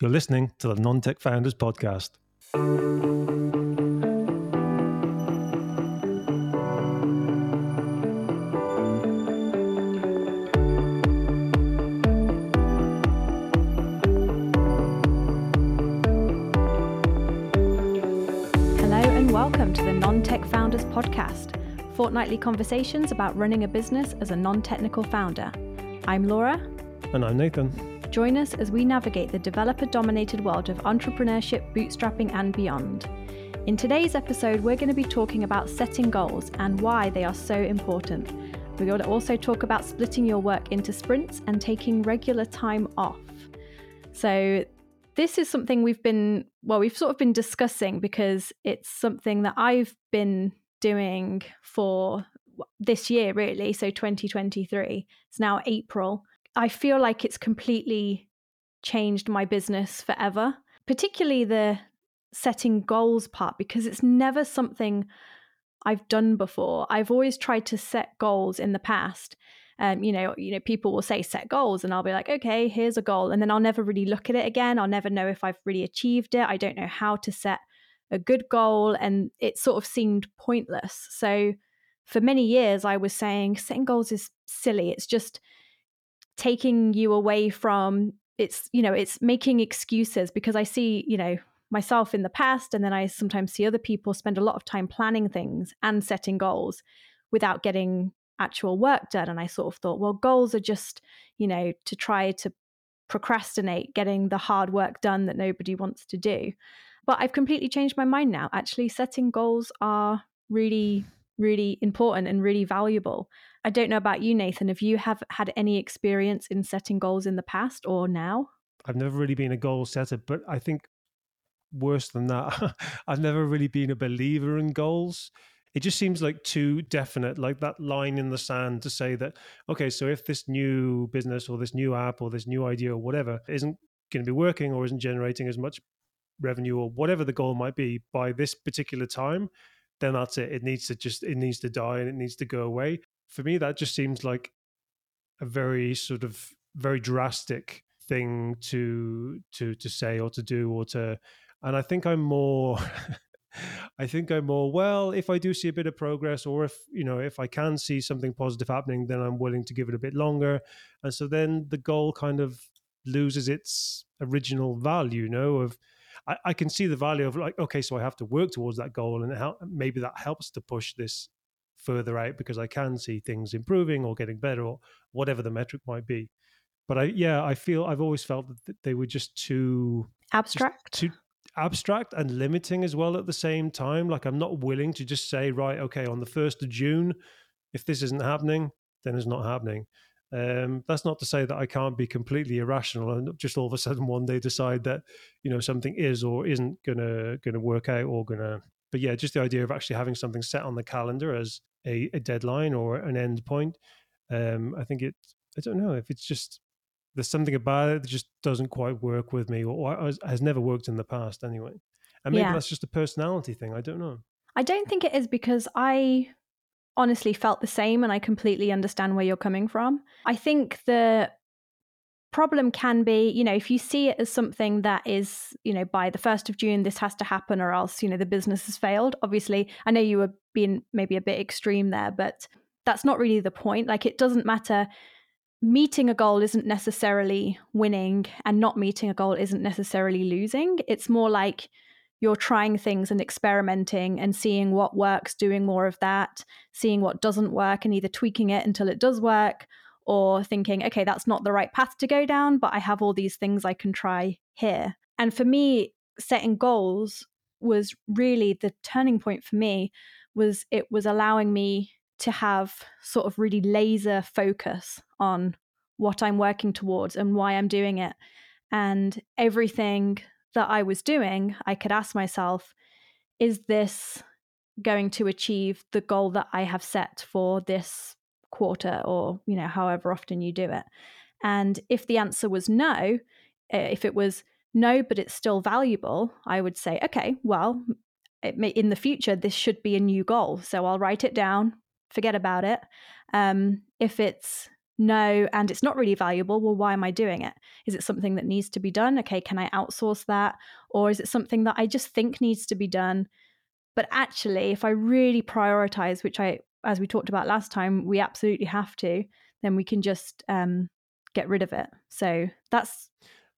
You're listening to the Non Tech Founders Podcast. Hello and welcome to the Non Tech Founders Podcast, fortnightly conversations about running a business as a non technical founder. I'm Laura. And I'm Nathan. Join us as we navigate the developer dominated world of entrepreneurship, bootstrapping, and beyond. In today's episode, we're going to be talking about setting goals and why they are so important. We're going to also talk about splitting your work into sprints and taking regular time off. So, this is something we've been, well, we've sort of been discussing because it's something that I've been doing for this year, really. So 2023. It's now April. I feel like it's completely changed my business forever, particularly the setting goals part, because it's never something I've done before. I've always tried to set goals in the past um, you know, you know, people will say set goals, and I'll be like, okay, here's a goal, and then I'll never really look at it again. I'll never know if I've really achieved it. I don't know how to set a good goal, and it sort of seemed pointless. So for many years, I was saying setting goals is silly. It's just taking you away from it's you know it's making excuses because I see you know myself in the past and then I sometimes see other people spend a lot of time planning things and setting goals without getting actual work done. And I sort of thought, well, goals are just, you know, to try to procrastinate getting the hard work done that nobody wants to do. But I've completely changed my mind now. Actually, setting goals are really, really important and really valuable. I don't know about you, Nathan. Have you have had any experience in setting goals in the past or now? I've never really been a goal setter, but I think worse than that, I've never really been a believer in goals it just seems like too definite, like that line in the sand to say that, okay, so if this new business or this new app or this new idea or whatever isn't going to be working or isn't generating as much revenue or whatever the goal might be by this particular time, then that's it. It needs to just, it needs to die and it needs to go away. For me, that just seems like a very sort of very drastic thing to to to say or to do or to and i think i'm more I think I'm more well. If I do see a bit of progress, or if you know, if I can see something positive happening, then I'm willing to give it a bit longer. And so then the goal kind of loses its original value. You know, of I, can see the value of like, okay, so I have to work towards that goal, and help, maybe that helps to push this further out because I can see things improving or getting better or whatever the metric might be. But I, yeah, I feel I've always felt that they were just too abstract, just too abstract and limiting as well at the same time. Like I'm not willing to just say, right, okay, on the first of June, if this isn't happening, then it's not happening. Um, that's not to say that I can't be completely irrational and just all of a sudden one day decide that you know something is or isn't gonna gonna work out or gonna. But yeah, just the idea of actually having something set on the calendar as a, a deadline or an end point. Um, I think it. I don't know if it's just there's something about it that just doesn't quite work with me or, or has never worked in the past anyway. And maybe yeah. that's just a personality thing. I don't know. I don't think it is because I honestly felt the same and I completely understand where you're coming from. I think the problem can be, you know, if you see it as something that is, you know, by the 1st of June, this has to happen or else, you know, the business has failed. Obviously, I know you were being maybe a bit extreme there, but that's not really the point. Like, it doesn't matter meeting a goal isn't necessarily winning and not meeting a goal isn't necessarily losing. It's more like you're trying things and experimenting and seeing what works, doing more of that, seeing what doesn't work and either tweaking it until it does work or thinking, okay, that's not the right path to go down, but I have all these things I can try here. And for me, setting goals was really the turning point for me was it was allowing me to have sort of really laser focus on what I'm working towards and why I'm doing it. And everything that I was doing, I could ask myself, is this going to achieve the goal that I have set for this quarter or, you know, however often you do it? And if the answer was no, eh, if it was no, but it's still valuable, I would say, okay, well, may, in the future, this should be a new goal. So I'll write it down, forget about it. Um, if it's no and it's not really valuable well why am i doing it is it something that needs to be done okay can i outsource that or is it something that i just think needs to be done but actually if i really prioritize which i as we talked about last time we absolutely have to then we can just um, get rid of it so that's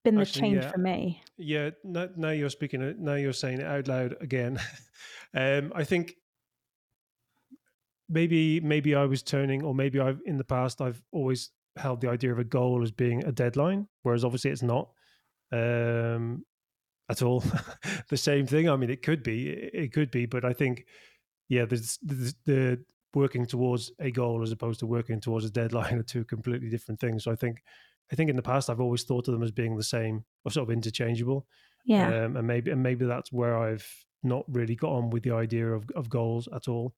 been the Actually, change yeah. for me yeah now, now, you're speaking now you're saying it out loud again um, i think maybe maybe I was turning, or maybe I've in the past I've always held the idea of a goal as being a deadline, whereas obviously it's not um, at all the same thing. I mean, it could be, it could be, but I think yeah, there's, there's the working towards a goal as opposed to working towards a deadline are two completely different things. So I think I think in the past I've always thought of them as being the same or sort of interchangeable. Yeah, um, and maybe and maybe that's where I've not really got on with the idea of, of goals at all.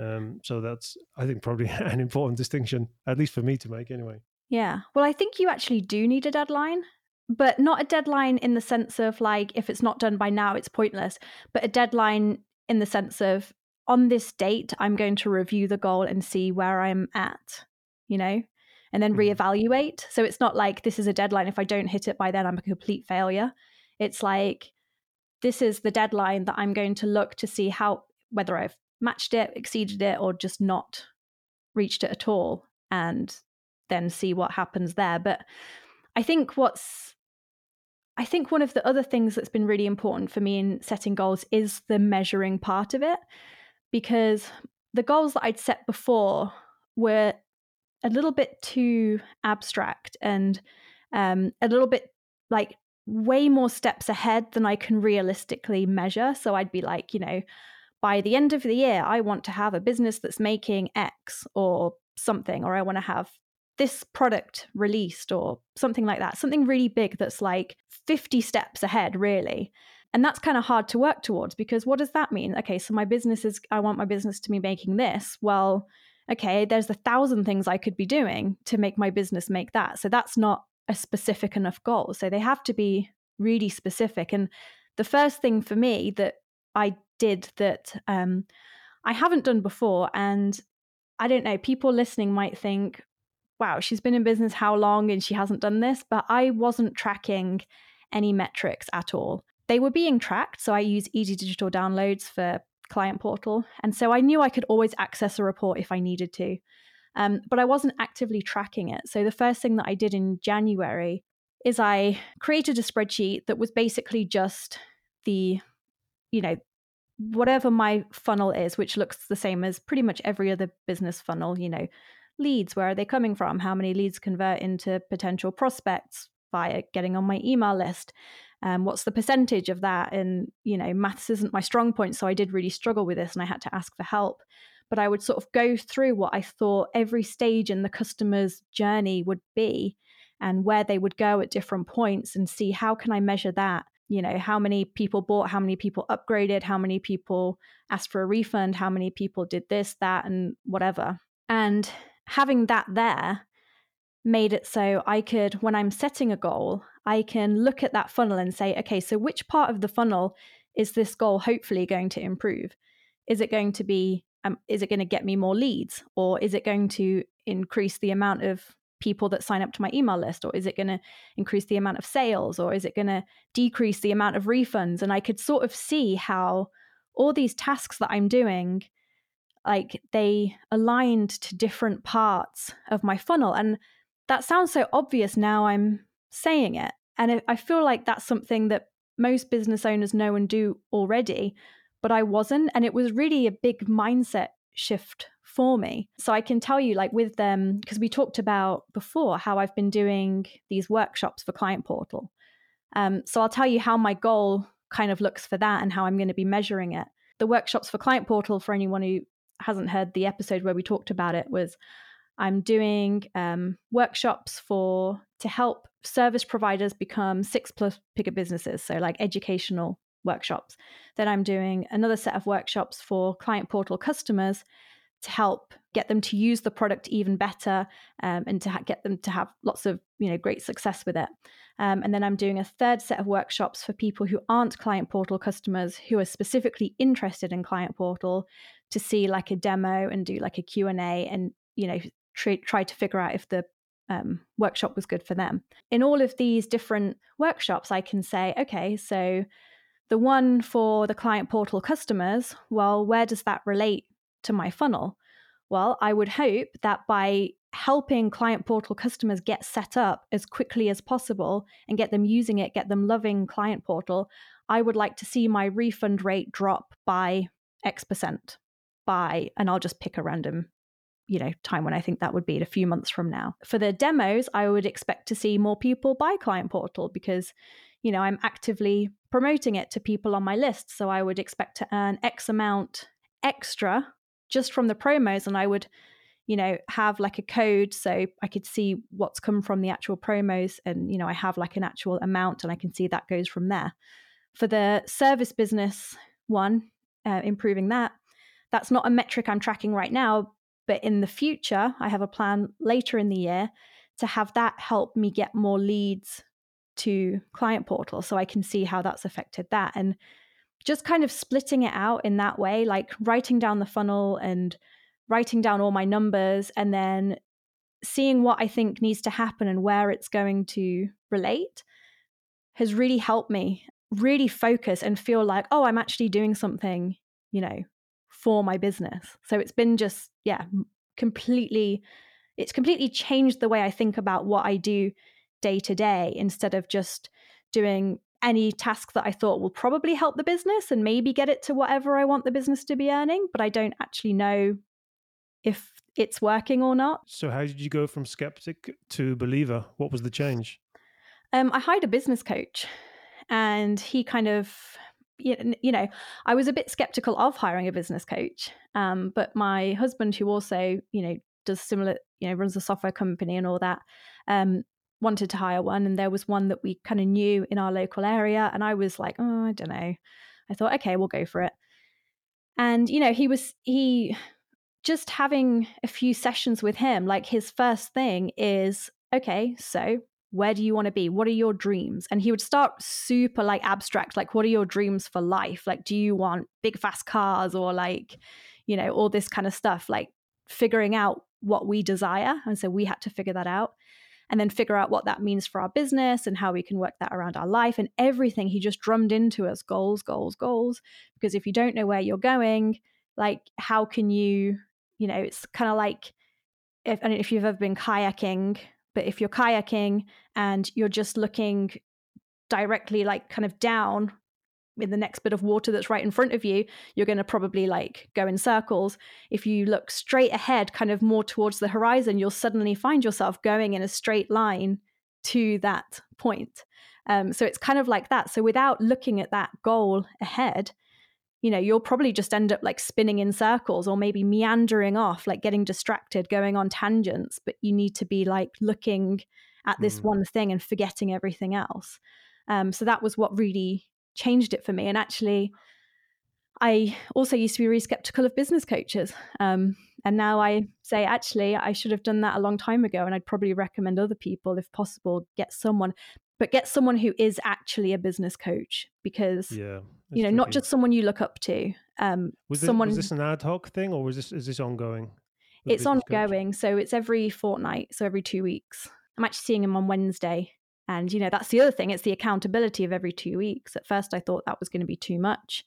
Um, so that's, I think, probably an important distinction, at least for me to make anyway. Yeah. Well, I think you actually do need a deadline, but not a deadline in the sense of like, if it's not done by now, it's pointless, but a deadline in the sense of on this date, I'm going to review the goal and see where I'm at, you know, and then mm-hmm. reevaluate. So it's not like this is a deadline. If I don't hit it by then, I'm a complete failure. It's like, this is the deadline that I'm going to look to see how whether I've matched it, exceeded it, or just not reached it at all, and then see what happens there. But I think what's I think one of the other things that's been really important for me in setting goals is the measuring part of it, because the goals that I'd set before were a little bit too abstract and um, a little bit like way more steps ahead than I can realistically measure. So I'd be like, you know, by the end of the year, I want to have a business that's making X or something, or I want to have this product released or something like that, something really big that's like 50 steps ahead, really. And that's kind of hard to work towards because what does that mean? Okay, so my business is, I want my business to be making this. Well, okay, there's a thousand things I could be doing to make my business make that. So that's not a specific enough goal. So they have to be really specific. And the first thing for me that I did that um, I haven't done before. And I don't know, people listening might think, wow, she's been in business how long and she hasn't done this? But I wasn't tracking any metrics at all. They were being tracked. So I use Easy Digital Downloads for Client Portal. And so I knew I could always access a report if I needed to. Um, but I wasn't actively tracking it. So the first thing that I did in January is I created a spreadsheet that was basically just the you know, whatever my funnel is, which looks the same as pretty much every other business funnel, you know, leads, where are they coming from? How many leads convert into potential prospects via getting on my email list? Um, what's the percentage of that? And, you know, maths isn't my strong point. So I did really struggle with this and I had to ask for help. But I would sort of go through what I thought every stage in the customer's journey would be and where they would go at different points and see how can I measure that you know how many people bought how many people upgraded how many people asked for a refund how many people did this that and whatever and having that there made it so i could when i'm setting a goal i can look at that funnel and say okay so which part of the funnel is this goal hopefully going to improve is it going to be um, is it going to get me more leads or is it going to increase the amount of people that sign up to my email list? Or is it going to increase the amount of sales? Or is it going to decrease the amount of refunds? And I could sort of see how all these tasks that I'm doing, like they aligned to different parts of my funnel. And that sounds so obvious now I'm saying it. And I feel like that's something that most business owners know and do already, but I wasn't. And it was really a big mindset shift for me. So I can tell you, like with them, because we talked about before how I've been doing these workshops for Client Portal. Um, so I'll tell you how my goal kind of looks for that and how I'm going to be measuring it. The workshops for Client Portal, for anyone who hasn't heard the episode where we talked about it, was I'm doing um, workshops for to help service providers become six plus figure businesses. So like educational workshops. Then I'm doing another set of workshops for Client Portal customers to help get them to use the product even better um, and to ha- get them to have lots of you know great success with it um, and then i'm doing a third set of workshops for people who aren't client portal customers who are specifically interested in client portal to see like a demo and do like a q&a and you know try, try to figure out if the um, workshop was good for them. In all of these different workshops, I can say, okay, so the one for the client portal customers, well, where does that relate to my funnel? Well, I would hope that by helping client portal customers get set up as quickly as possible and get them using it, get them loving client portal, I would like to see my refund rate drop by X percent by, and I'll just pick a random you know time when i think that would be in a few months from now. For the demos i would expect to see more people buy client portal because you know i'm actively promoting it to people on my list. So i would expect to earn x amount extra just from the promos and i would you know have like a code so i could see what's come from the actual promos and you know i have like an actual amount and i can see that goes from there. For the service business one uh, improving that that's not a metric i'm tracking right now but in the future, I have a plan later in the year to have that help me get more leads to client portal so I can see how that's affected that. And just kind of splitting it out in that way, like writing down the funnel and writing down all my numbers and then seeing what I think needs to happen and where it's going to relate has really helped me really focus and feel like, oh, I'm actually doing something, you know, for my business. So it's been just, yeah, completely, it's completely changed the way I think about what I do day to day instead of just doing any task that I thought will probably help the business and maybe get it to whatever I want the business to be earning, but I don't actually know if it's working or not. So, how did you go from skeptic to believer? What was the change? Um, I hired a business coach and he kind of you know, I was a bit skeptical of hiring a business coach. Um, but my husband, who also, you know, does similar, you know, runs a software company and all that, um, wanted to hire one. And there was one that we kind of knew in our local area. And I was like, oh, I don't know. I thought, okay, we'll go for it. And, you know, he was, he, just having a few sessions with him, like his first thing is, okay, so where do you want to be? What are your dreams? And he would start super like abstract like what are your dreams for life? Like do you want big fast cars or like you know all this kind of stuff? Like figuring out what we desire and so we had to figure that out and then figure out what that means for our business and how we can work that around our life and everything he just drummed into us goals goals goals because if you don't know where you're going like how can you you know it's kind of like if, I if you've ever been kayaking but if you're kayaking and you're just looking directly, like kind of down in the next bit of water that's right in front of you, you're going to probably like go in circles. If you look straight ahead, kind of more towards the horizon, you'll suddenly find yourself going in a straight line to that point. Um, so it's kind of like that. So without looking at that goal ahead, you know, you'll probably just end up like spinning in circles or maybe meandering off, like getting distracted, going on tangents. But you need to be like looking at this mm. one thing and forgetting everything else. Um, so that was what really changed it for me. And actually, I also used to be really skeptical of business coaches. Um, and now I say, actually, I should have done that a long time ago. And I'd probably recommend other people, if possible, get someone but get someone who is actually a business coach because yeah, you know tricky. not just someone you look up to um was this, someone was this an ad hoc thing or was this is this ongoing it's ongoing coach? so it's every fortnight so every two weeks i'm actually seeing him on wednesday and you know that's the other thing it's the accountability of every two weeks at first i thought that was going to be too much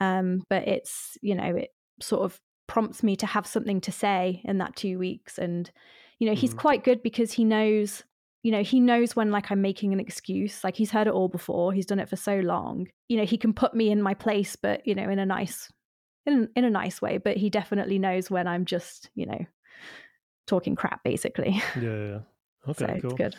um but it's you know it sort of prompts me to have something to say in that two weeks and you know mm-hmm. he's quite good because he knows you know he knows when like i'm making an excuse like he's heard it all before he's done it for so long you know he can put me in my place but you know in a nice in, in a nice way but he definitely knows when i'm just you know talking crap basically. Yeah, yeah. okay so cool it's good.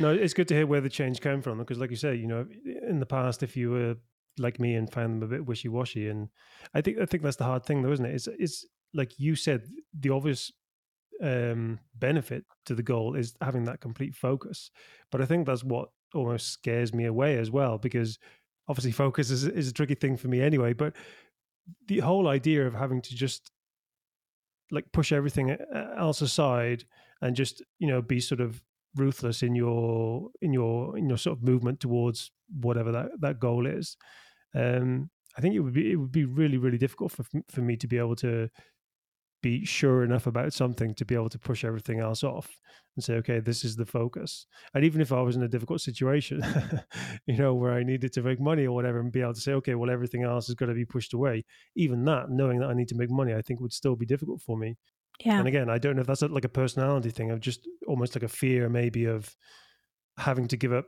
No it's good to hear where the change came from because like you say you know in the past if you were like me and found them a bit wishy-washy and i think i think that's the hard thing though isn't it? It's, it's like you said the obvious um, benefit to the goal is having that complete focus. But I think that's what almost scares me away as well, because obviously focus is, is a tricky thing for me anyway. But the whole idea of having to just like push everything uh, else aside and just you know be sort of ruthless in your in your in your sort of movement towards whatever that that goal is um i think it would be it would be really really difficult for for me to be able to be sure enough about something to be able to push everything else off and say, okay, this is the focus. And even if I was in a difficult situation, you know, where I needed to make money or whatever, and be able to say, okay, well, everything else is going to be pushed away, even that, knowing that I need to make money, I think would still be difficult for me. Yeah. And again, I don't know if that's a, like a personality thing of just almost like a fear, maybe of having to give up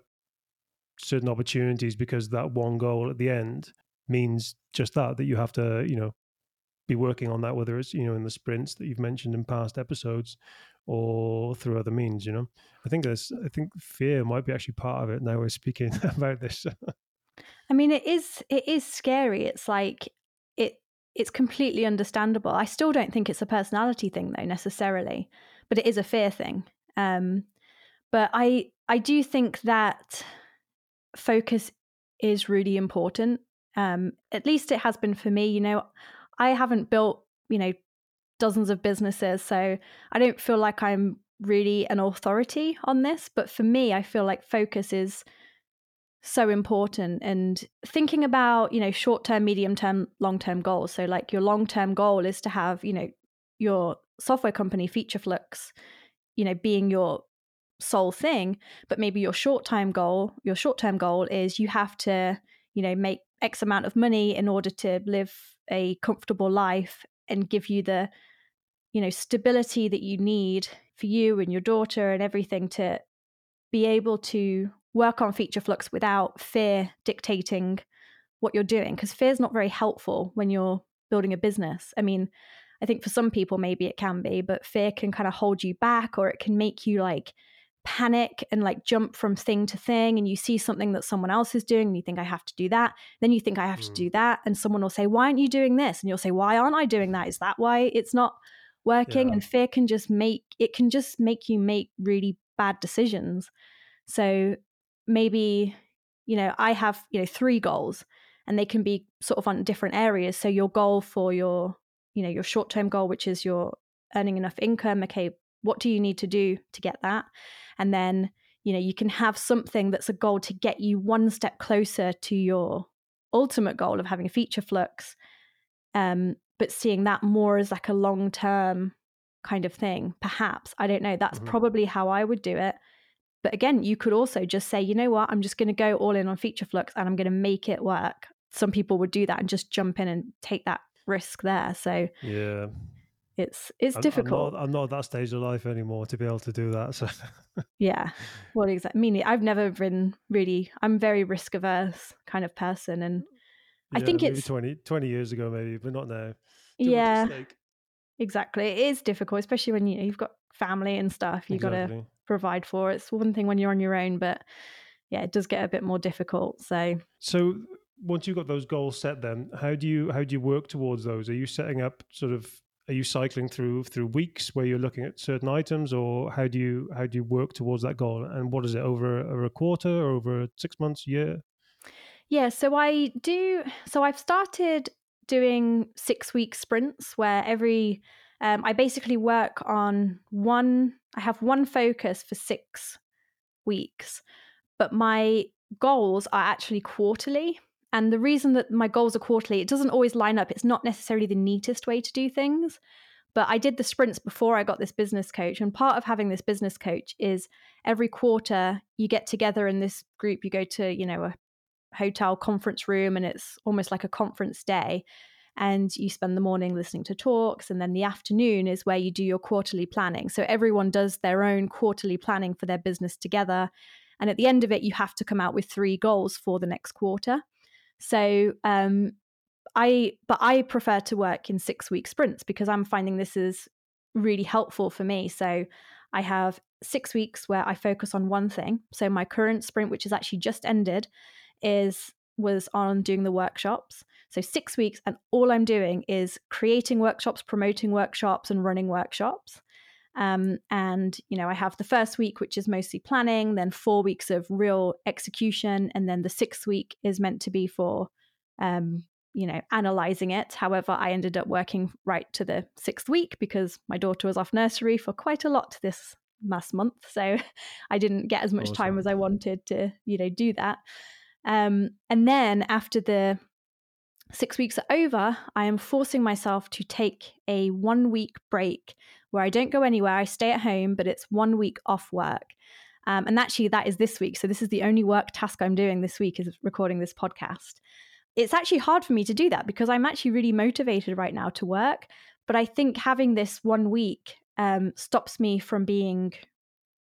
certain opportunities because that one goal at the end means just that that you have to you know be working on that whether it's you know in the sprints that you've mentioned in past episodes or through other means you know? I think there's i think fear might be actually part of it now we're speaking about this. I mean it is it is scary. It's like it it's completely understandable. I still don't think it's a personality thing though necessarily but it is a fear thing. Um but i i do think that focus is really important. Um, at least it has been for me. You know, I haven't built, you know, dozens of businesses, so I don't feel like I'm really an authority on this. But for me, I feel like focus is so important and thinking about you know short term medium term long term goals so like your long term goal is to have you know your software company Featureflux you know being your sole thing but maybe your short-term goal your short term goal is you have to you know make x amount of money in order to live a comfortable life and give you the you know stability that you need for you and your daughter and everything to be able to work on feature flux without fear dictating what you're doing because fear is not very helpful when you're building a business. I mean i think for some people maybe it can be but fear can kind of hold you back or it can make you like panic and like jump from thing to thing and you see something that someone else is doing and you think I have to do that then you think I have mm. to do that and someone will say why aren't you doing this? And you'll say why aren't I doing that? Is that why it's not working? Yeah. and fear can just make it can just make you make really bad decisions. So maybe you know I have you know three goals and they can be sort of on different areas. So your goal for your you know your short term goal which is your earning enough income okay what do you need to do to get that and then you know you can have something that's a goal to get you one step closer to your ultimate goal of having a Featureflux um, but seeing that more as like a long term kind of thing perhaps. I don't know. That's mm-hmm. probably how i would do it. But again you could also just say you know what? I'm just going to go all in on feature flux and i'm going to make it work. Some people would do that and just jump in and take that risk there. So yeah it's it's I'm, difficult. I'm not, I'm not, at that stage of life anymore to be able to do that. So yeah, well, exactly. I mean, I've never been really. I'm very risk averse kind of person, and yeah, I think it's 20, 20 years ago, maybe, but not now. Too yeah, exactly. It is difficult, especially when you know, you've got family and stuff. You've exactly. got to provide for. It's one thing when you're on your own, but yeah, it does get a bit more difficult. So so once you've got those goals set then how do you how do you work towards those are you setting up sort of are you cycling through through weeks where you're looking at certain items or how do you how do you work towards that goal? And what is it over, over a quarter or over six months year? Yeah so i do so i've started doing six week sprints where every um, i basically work on one i have one focus for six weeks but my goals are actually quarterly and the reason that my goals are quarterly, it doesn't always line up. It's not necessarily the neatest way to do things. But I did the sprints before I got this business coach. And part of having this business coach is every quarter you get together in this group, you go to, you know, a hotel conference room and it's almost like a conference day. And you spend the morning listening to talks. And then the afternoon is where you do your quarterly planning. So everyone does their own quarterly planning for their business together. And at the end of it, you have to come out with three goals for the next quarter. So um, I, but I prefer to work in six week sprints because I'm finding this is really helpful for me. So I have six weeks where I focus on one thing. So my current sprint, which has actually just ended, is was on doing the workshops. So six weeks, and all I'm doing is creating workshops, promoting workshops, and running workshops. Um, and you know, I have the first week, which is mostly planning, then four weeks of real execution, and then the sixth week is meant to be for, um, you know, analyzing it. However, I ended up working right to the sixth week because my daughter was off nursery for quite a lot this last month, so I didn't get as much awesome. time as I wanted to, you know, do that. Um, and then after the six weeks are over, I am forcing myself to take a one week break where I don't go anywhere. I stay at home, but it's one week off work. Um, and actually, that is this week. So, this is the only work task I'm doing this week is recording this podcast. It's actually hard for me to do that because I'm actually really motivated right now to work. But I think having this one week um, stops me from being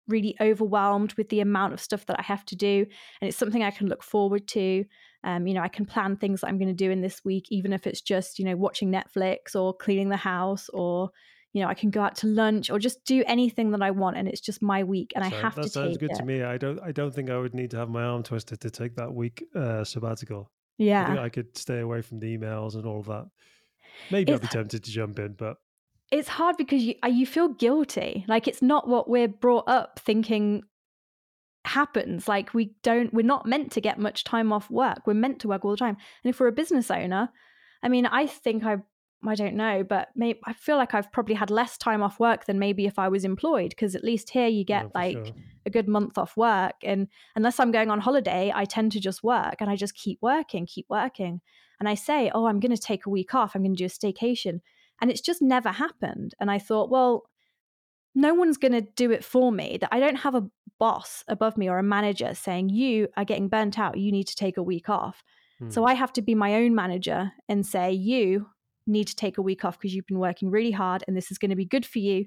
really overwhelmed with the amount of stuff that I have to do. And it's something I can look forward to. Um, you know, I can plan things that I'm going to do in this week, even if it's just, you know, watching Netflix or cleaning the house or, you know, I can go out to lunch or just do anything that I want. And it's just my week and So I have to. that sounds good it. to me. I don't I don't think I would need to have my arm twisted to take that week uh, sabbatical. I Yeah. think I could stay away from the emails and all of that. Maybe I'd be tempted to jump in, but it's hard because you uh, you feel guilty like it's not what we're brought up thinking happens like we don't we're not meant to get much time off work. We're meant to work all the time. And if we're a business owner i mean i think i i don't know but maybe i feel like i've probably had less time off work than maybe if i was employed because at least here you get for like sure. a good month off work. And unless i'm going on holiday i tend to just work and i just keep working keep working. And i say oh i'm going to take a week off. I'm going to do a staycation. And it's just never happened. And i thought well no one's going to do it for me. That i don't have a boss above me or a manager saying you are getting burnt out you need to take a week off so Hmm. i have to be my own manager and say you need to take a week off because you've been working really hard and this is going to be good for you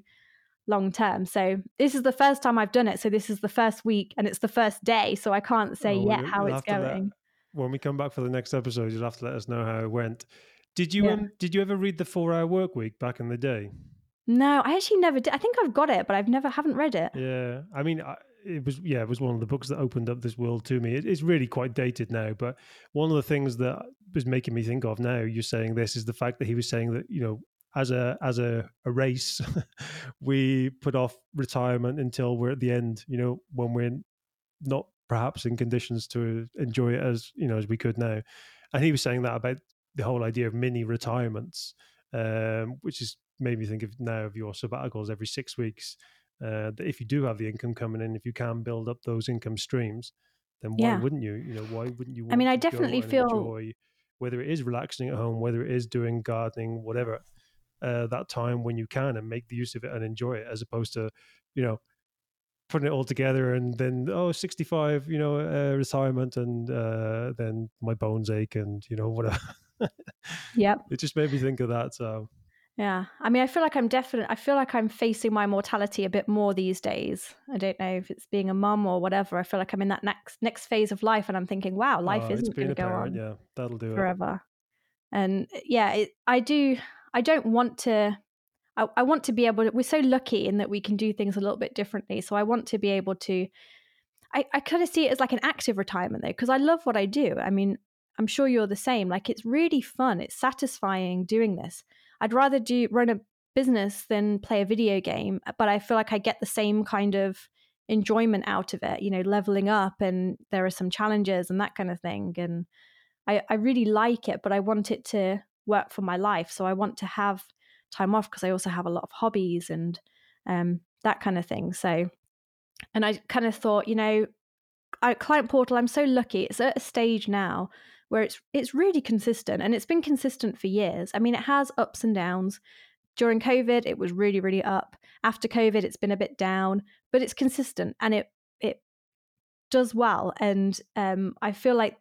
long term so this is the first time i've done it so this is the first week and it's the first day so i can't say Oh, yet how it's have to let- going when we come back for the next episode, you'll have to let us know how it went. Did you Yeah. um did you ever read the four hour work week back in the day? no i actually never did i think i've got it but i've never haven't read it Yeah, I mean, I, it was yeah, it was one of the books that opened up this world to me. It, it's really quite dated now, but one of the things that was making me think of now, you're saying this, is the fact that he was saying that you know, as a as a, a race, we put off retirement until we're at the end. You know, when we're not perhaps in conditions to enjoy it as you know as we could now. And he was saying that about the whole idea of mini retirements, um, which is made me think of now of your sabbaticals every six weeks. Uh, that if you do have the income coming in, if you can build up those income streams, then why Yeah. wouldn't you? You know, why wouldn't you? I mean, want I definitely feel- enjoy, whether it is relaxing at home, whether it is doing gardening, whatever, uh, that time when you can and make the use of it and enjoy it, as opposed to, you know, putting it all together and then oh 65 you know uh, retirement and uh, then my bones ache and you know whatever yep it just made me think of that so Yeah. I mean, I feel like I'm definitely, I feel like I'm facing my mortality a bit more these days. I don't know if it's being a mum or whatever. I feel like I'm in that next next phase of life and I'm thinking, wow, life oh, it's isn't going to go parent on yeah that'll do it forever. And eh, yeah, it, I do, I don't want to, I, I want to be able to, we're so lucky in that we can do things a little bit differently. So I want to be able to, I, I kind of see it as like an active retirement though, because I love what I do. I mean, I'm sure you're the same. Like it's really fun. It's satisfying doing this. I'd rather do run a business than play a video game, but I feel like I get the same kind of enjoyment out of it, you know, leveling up and there are some challenges and that kind of thing. And I, I really like it, but I want it to work for my life. So I want to have time off because I also have a lot of hobbies and um, that kind of thing. So, and I kind of thought, you know, I, Client Portal, I'm so lucky. It's at a stage now where it's it's really consistent and it's been consistent for years. I mean, it has ups and downs. During COVID, it was really, really up. After COVID, it's been a bit down, but it's consistent and it it does well. And um, I feel like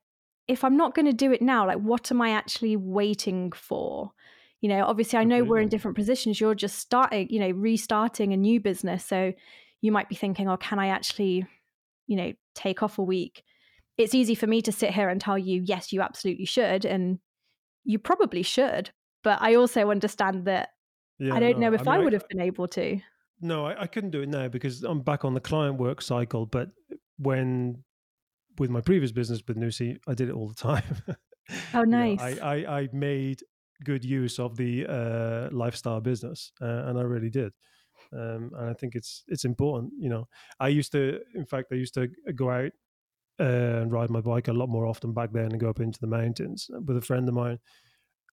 if I'm not going to do it now, like what am I actually waiting for? You know, obviously, I know we're in different positions. You're just starting, you know, restarting a new business, so you might be thinking, "Oh, can I actually, you know, take off a week?" It's easy for me to sit here and tell you, "Yes, you absolutely should," and you probably should. But I also understand that yeah I don't no, know if mean, I would have been able to. no I, I couldn't do it now because i'm back on the client work cycle but when with my previous business with Nusii, I did it all the time. Oh, You know, nice. I, I, I made good use of the uh, lifestyle business, uh, and I really did. Um, and I think it's it's important. You know, I used to, in fact, I used to go out uh, and ride my bike a lot more often back then, and go up into the mountains with a friend of mine.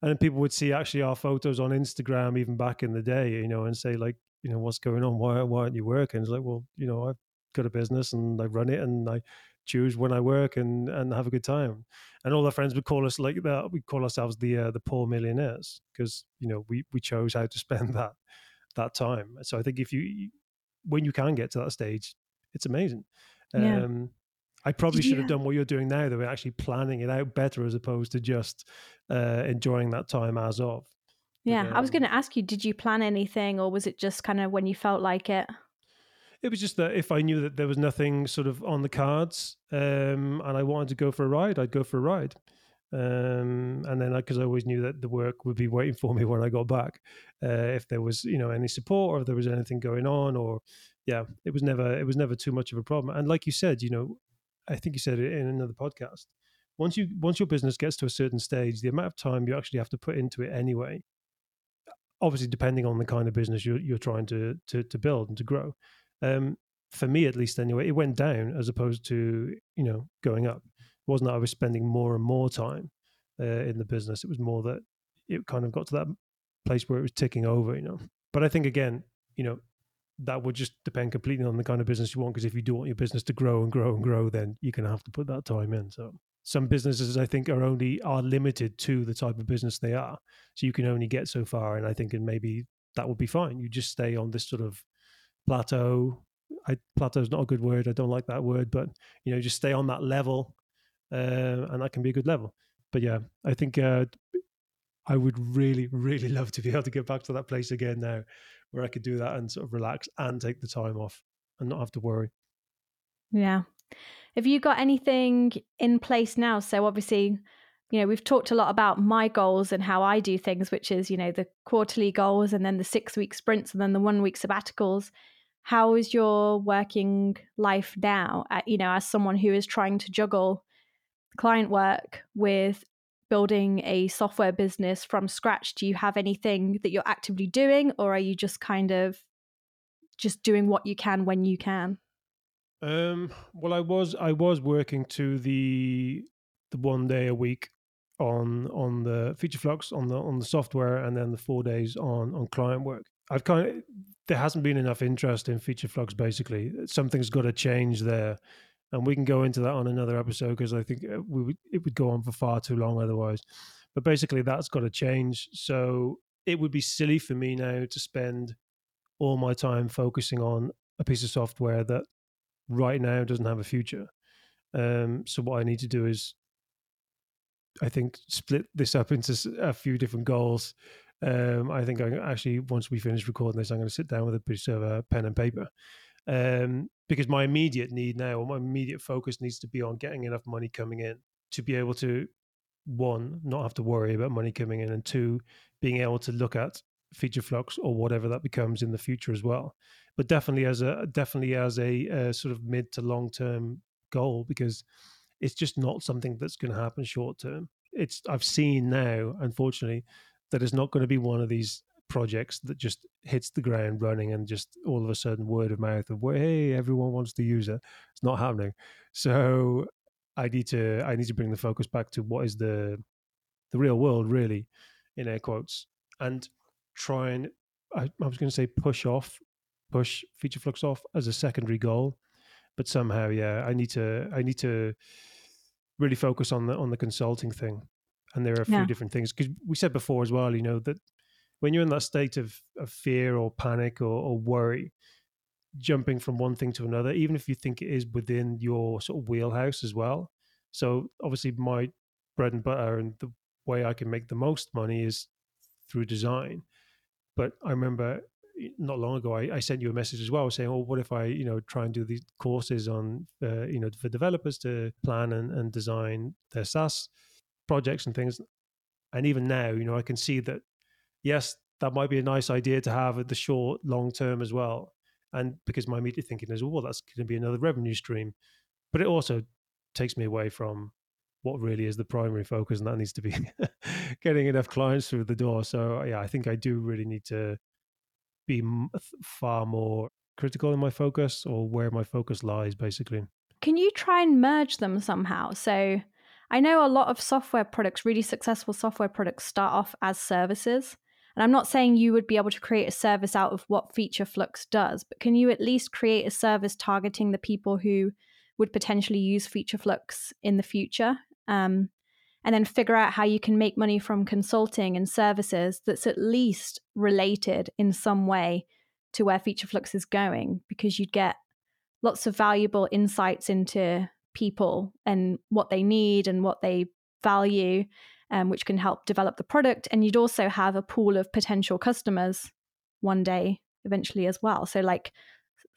And then people would see actually our photos on Instagram, even back in the day, you know, and say like, you know, what's going on? Why why aren't you working? It's like, well, you know, I've got a business and I run it, and I choose when I work and and have a good time. And all our friends would call us like that. We call ourselves the uh, the poor millionaires because you know we we chose how to spend that that time. So I think if you when you can get to that stage, it's amazing. Yeah. Um, I probably should have done what you're doing now, though, actually planning it out better as opposed to just uh, enjoying that time as of. Yeah, um, I was going to ask you, did you plan anything or was it just kind of when you felt like it? It was just that if I knew that there was nothing sort of on the cards um, and I wanted to go for a ride, I'd go for a ride. Um, and then because I, I, always knew that the work would be waiting for me when I got back, uh, if there was you know any support or if there was anything going on, or yeah, it was never it was never too much of a problem. And like you said, you know, I think you said it in another podcast. Once you once your business gets to a certain stage, the amount of time you actually have to put into it anyway, obviously depending on the kind of business you're you're trying to to, to build and to grow, um, for me at least anyway, it went down as opposed to you know going up. It wasn't that I was spending more and more time uh, in the business. It was more that it kind of got to that place where it was ticking over, you know. But I think again, you know, that would just depend completely on the kind of business you want. Because if you do want your business to grow and grow and grow, then you're going to have to put that time in. So some businesses, I think, are only are limited to the type of business they are. So you can only get so far, and I think, and maybe that would be fine. You just stay on this sort of plateau. I, plateau is not a good word. I don't like that word, but you know, just stay on that level, uh, and that can be a good level. But yeah, I think uh, I would really, really love to be able to get back to that place again now, where I could do that and sort of relax and take the time off and not have to worry. Yeah. Have you got anything in place now? So obviously, you know, we've talked a lot about my goals and how I do things, which is, you know, the quarterly goals and then the six week sprints and then the one week sabbaticals how is your working life now uh, you know as someone who is trying to juggle client work with building a software business from scratch do you have anything that you're actively doing or are you just kind of just doing what you can when you can? Um well i was i was working to the the one day a week on on the Featureflux on the on the software and then the four days on on client work. I've kind of there hasn't been enough interest in Featureflux. Basically, something's got to change there, and we can go into that on another episode because I think uh, we would, it would go on for far too long otherwise. But basically, that's got to change. So it would be silly for me now to spend all my time focusing on a piece of software that right now doesn't have a future. Um, so what I need to do is, I think, split this up into a few different goals um, I think I actually once we finish recording this, I'm going to sit down with a piece of uh, pen and paper um, because my immediate need now, or my immediate focus, needs to be on getting enough money coming in to be able to one not have to worry about money coming in, and two being able to look at Featureflux or whatever that becomes in the future as well. But definitely as a definitely as a, a sort of mid to long term goal because it's just not something that's going to happen short term. It's I've seen now, unfortunately, that it's not going to be one of these projects that just hits the ground running and just all of a sudden word of mouth of hey everyone wants to use it. It's not happening. So i need to i need to bring the focus back to what is the the real world really in air quotes and try and i, I was going to say push off push feature flux off as a secondary goal but somehow yeah i need to i need to really focus on the on the consulting thing. And there are a few yeah. different things because we said before as well you know that when you're in that state of, of fear or panic or, or, worry jumping from one thing to another even if you think it is within your sort of wheelhouse as well so obviously my bread and butter and the way i can make the most money is through design but i remember not long ago I, I sent you a message as well saying oh what if i you know try and do these courses on uh, you know for developers to plan and, and design their saas projects and things. And even now, you know, I can see that, yes, that might be a nice idea to have at the short, long term as well. And because my immediate thinking is, well, that's going to be another revenue stream. But it also takes me away from what really is the primary focus, and that needs to be getting enough clients through the door. So, yeah, I think I do really need to be far more critical in my focus or where my focus lies, basically. Can you try and merge them somehow? So, I know a lot of software products, really successful software products, start off as services. And I'm not saying you would be able to create a service out of what feature Flux does, but can you at least create a service targeting the people who would potentially use feature Flux in the future. Um, and then figure out how you can make money from consulting and services that's at least related in some way to where feature flux is going, because you'd get lots of valuable insights into people and what they need and what they value, um, which can help develop the product. And you'd also have a pool of potential customers one day eventually as well. So like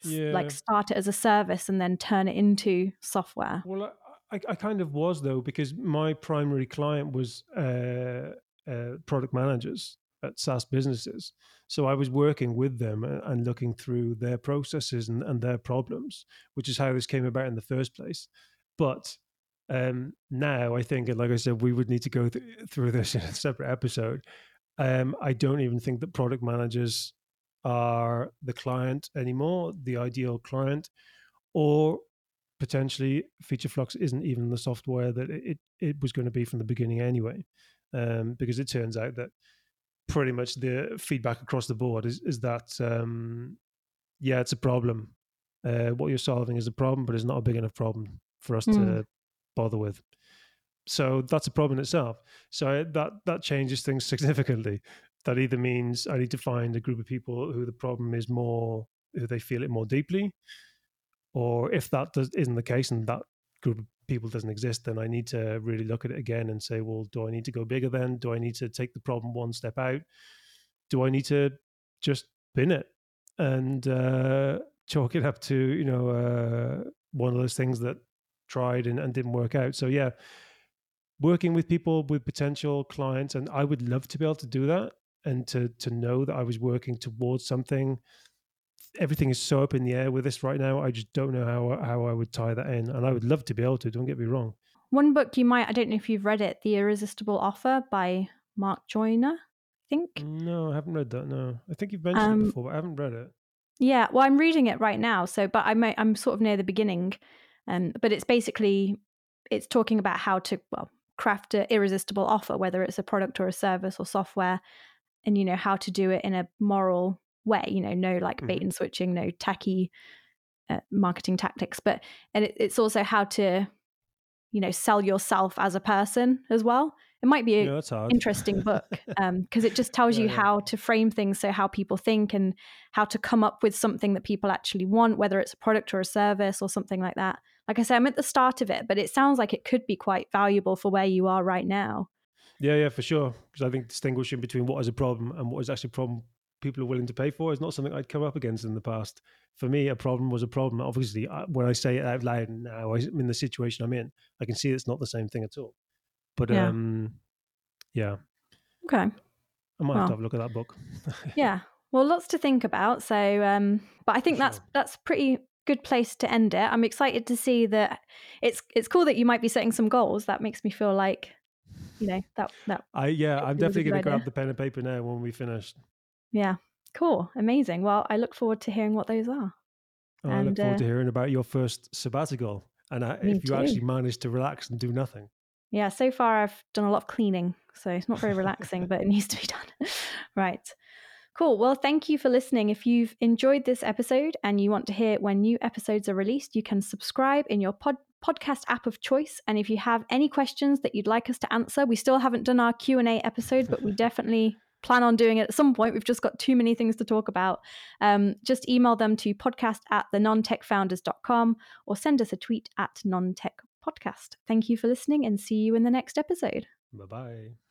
yeah. like start it as a service and then turn it into software. Well, I, I kind of was though because my primary client was uh, uh, product managers at SaaS businesses. So I was working with them and looking through their processes and, and their problems, which is how this came about in the first place. But um, now I think, and like I said, we would need to go th- through this in a separate episode. Um, I don't even think that product managers are the client anymore, the ideal client, or potentially Featureflux isn't even the software that it, it was going to be from the beginning anyway. Um, because it turns out that pretty much the feedback across the board is, is that, um, yeah, it's a problem. Uh, what you're solving is a problem, but it's not a big enough problem for us mm. to hmm. Bother with. So that's a problem in itself. So that that changes things significantly that either means I need to find a group of people who the problem is more, who they feel it more deeply, or if that does, isn't the case and that group of people doesn't exist, then I need to really look at it again and say, well, do I need to go bigger then? Do I need to take the problem one step out? Do I need to just bin it and uh, chalk it up to, you know, uh, one of those things that tried and, and didn't work out? So, yeah, working with people with potential clients, and I would love to be able to do that and to to know that I was working towards something. Everything is so up in the air with this right now. I just don't know how how I would tie that in, and I would love to be able to. Don't get me wrong. One book you might I don't know if you've read it, The Irresistible Offer by Mark Joyner. I think. No, I haven't read that. No, I think you've mentioned um, it before, but I haven't read it. Yeah, well, I'm reading it right now. So, but I'm I'm sort of near the beginning, um, but it's basically it's talking about how to well craft an irresistible offer, whether it's a product or a service or software, and you know how to do it in a moral way you know no like bait mm-hmm. and switching no tacky uh, marketing tactics but and it, it's also how to you know sell yourself as a person as well it might be an yeah, interesting book because um, it just tells yeah, you yeah. how to frame things so how people think and how to come up with something that people actually want whether it's a product or a service or something like that like i said i'm at the start of it but it sounds like it could be quite valuable for where you are right now yeah, yeah, for sure. Because I think distinguishing between what is a problem and what is actually a problem people are willing to pay for is not something I'd come up against in the past. For me, a problem was a problem. Obviously, when I say it out loud now, I'm in the situation I'm in. I can see it's not the same thing at all. But yeah, um, yeah. Okay. I might well, have to have a look at that book. yeah. Well, lots to think about. So, um, but I think for that's that's pretty good place to end it. I'm excited to see that it's it's cool that you might be setting some goals. That makes me feel like you know that that. I yeah, I'm definitely going to grab the pen and paper now when we finish. Yeah, cool, amazing. Well, I look forward to hearing what those are. Oh, and, I look forward uh, to hearing about your first sabbatical and uh, if you too. actually manage to relax and do nothing. Yeah, so far I've done a lot of cleaning, so it's not very relaxing, but it needs to be done. right. Cool. Well, thank you for listening. If you've enjoyed this episode and you want to hear when new episodes are released, you can subscribe in your pod podcast app of choice. And if you have any questions that you'd like us to answer we still haven't done our q&a episode but we definitely plan on doing it. At some point we've just got too many things to talk about. Um, just email them to podcast at the nontechfounders.com or send us a tweet at nontech podcast. Thank you for listening and see you in the next episode. Bye bye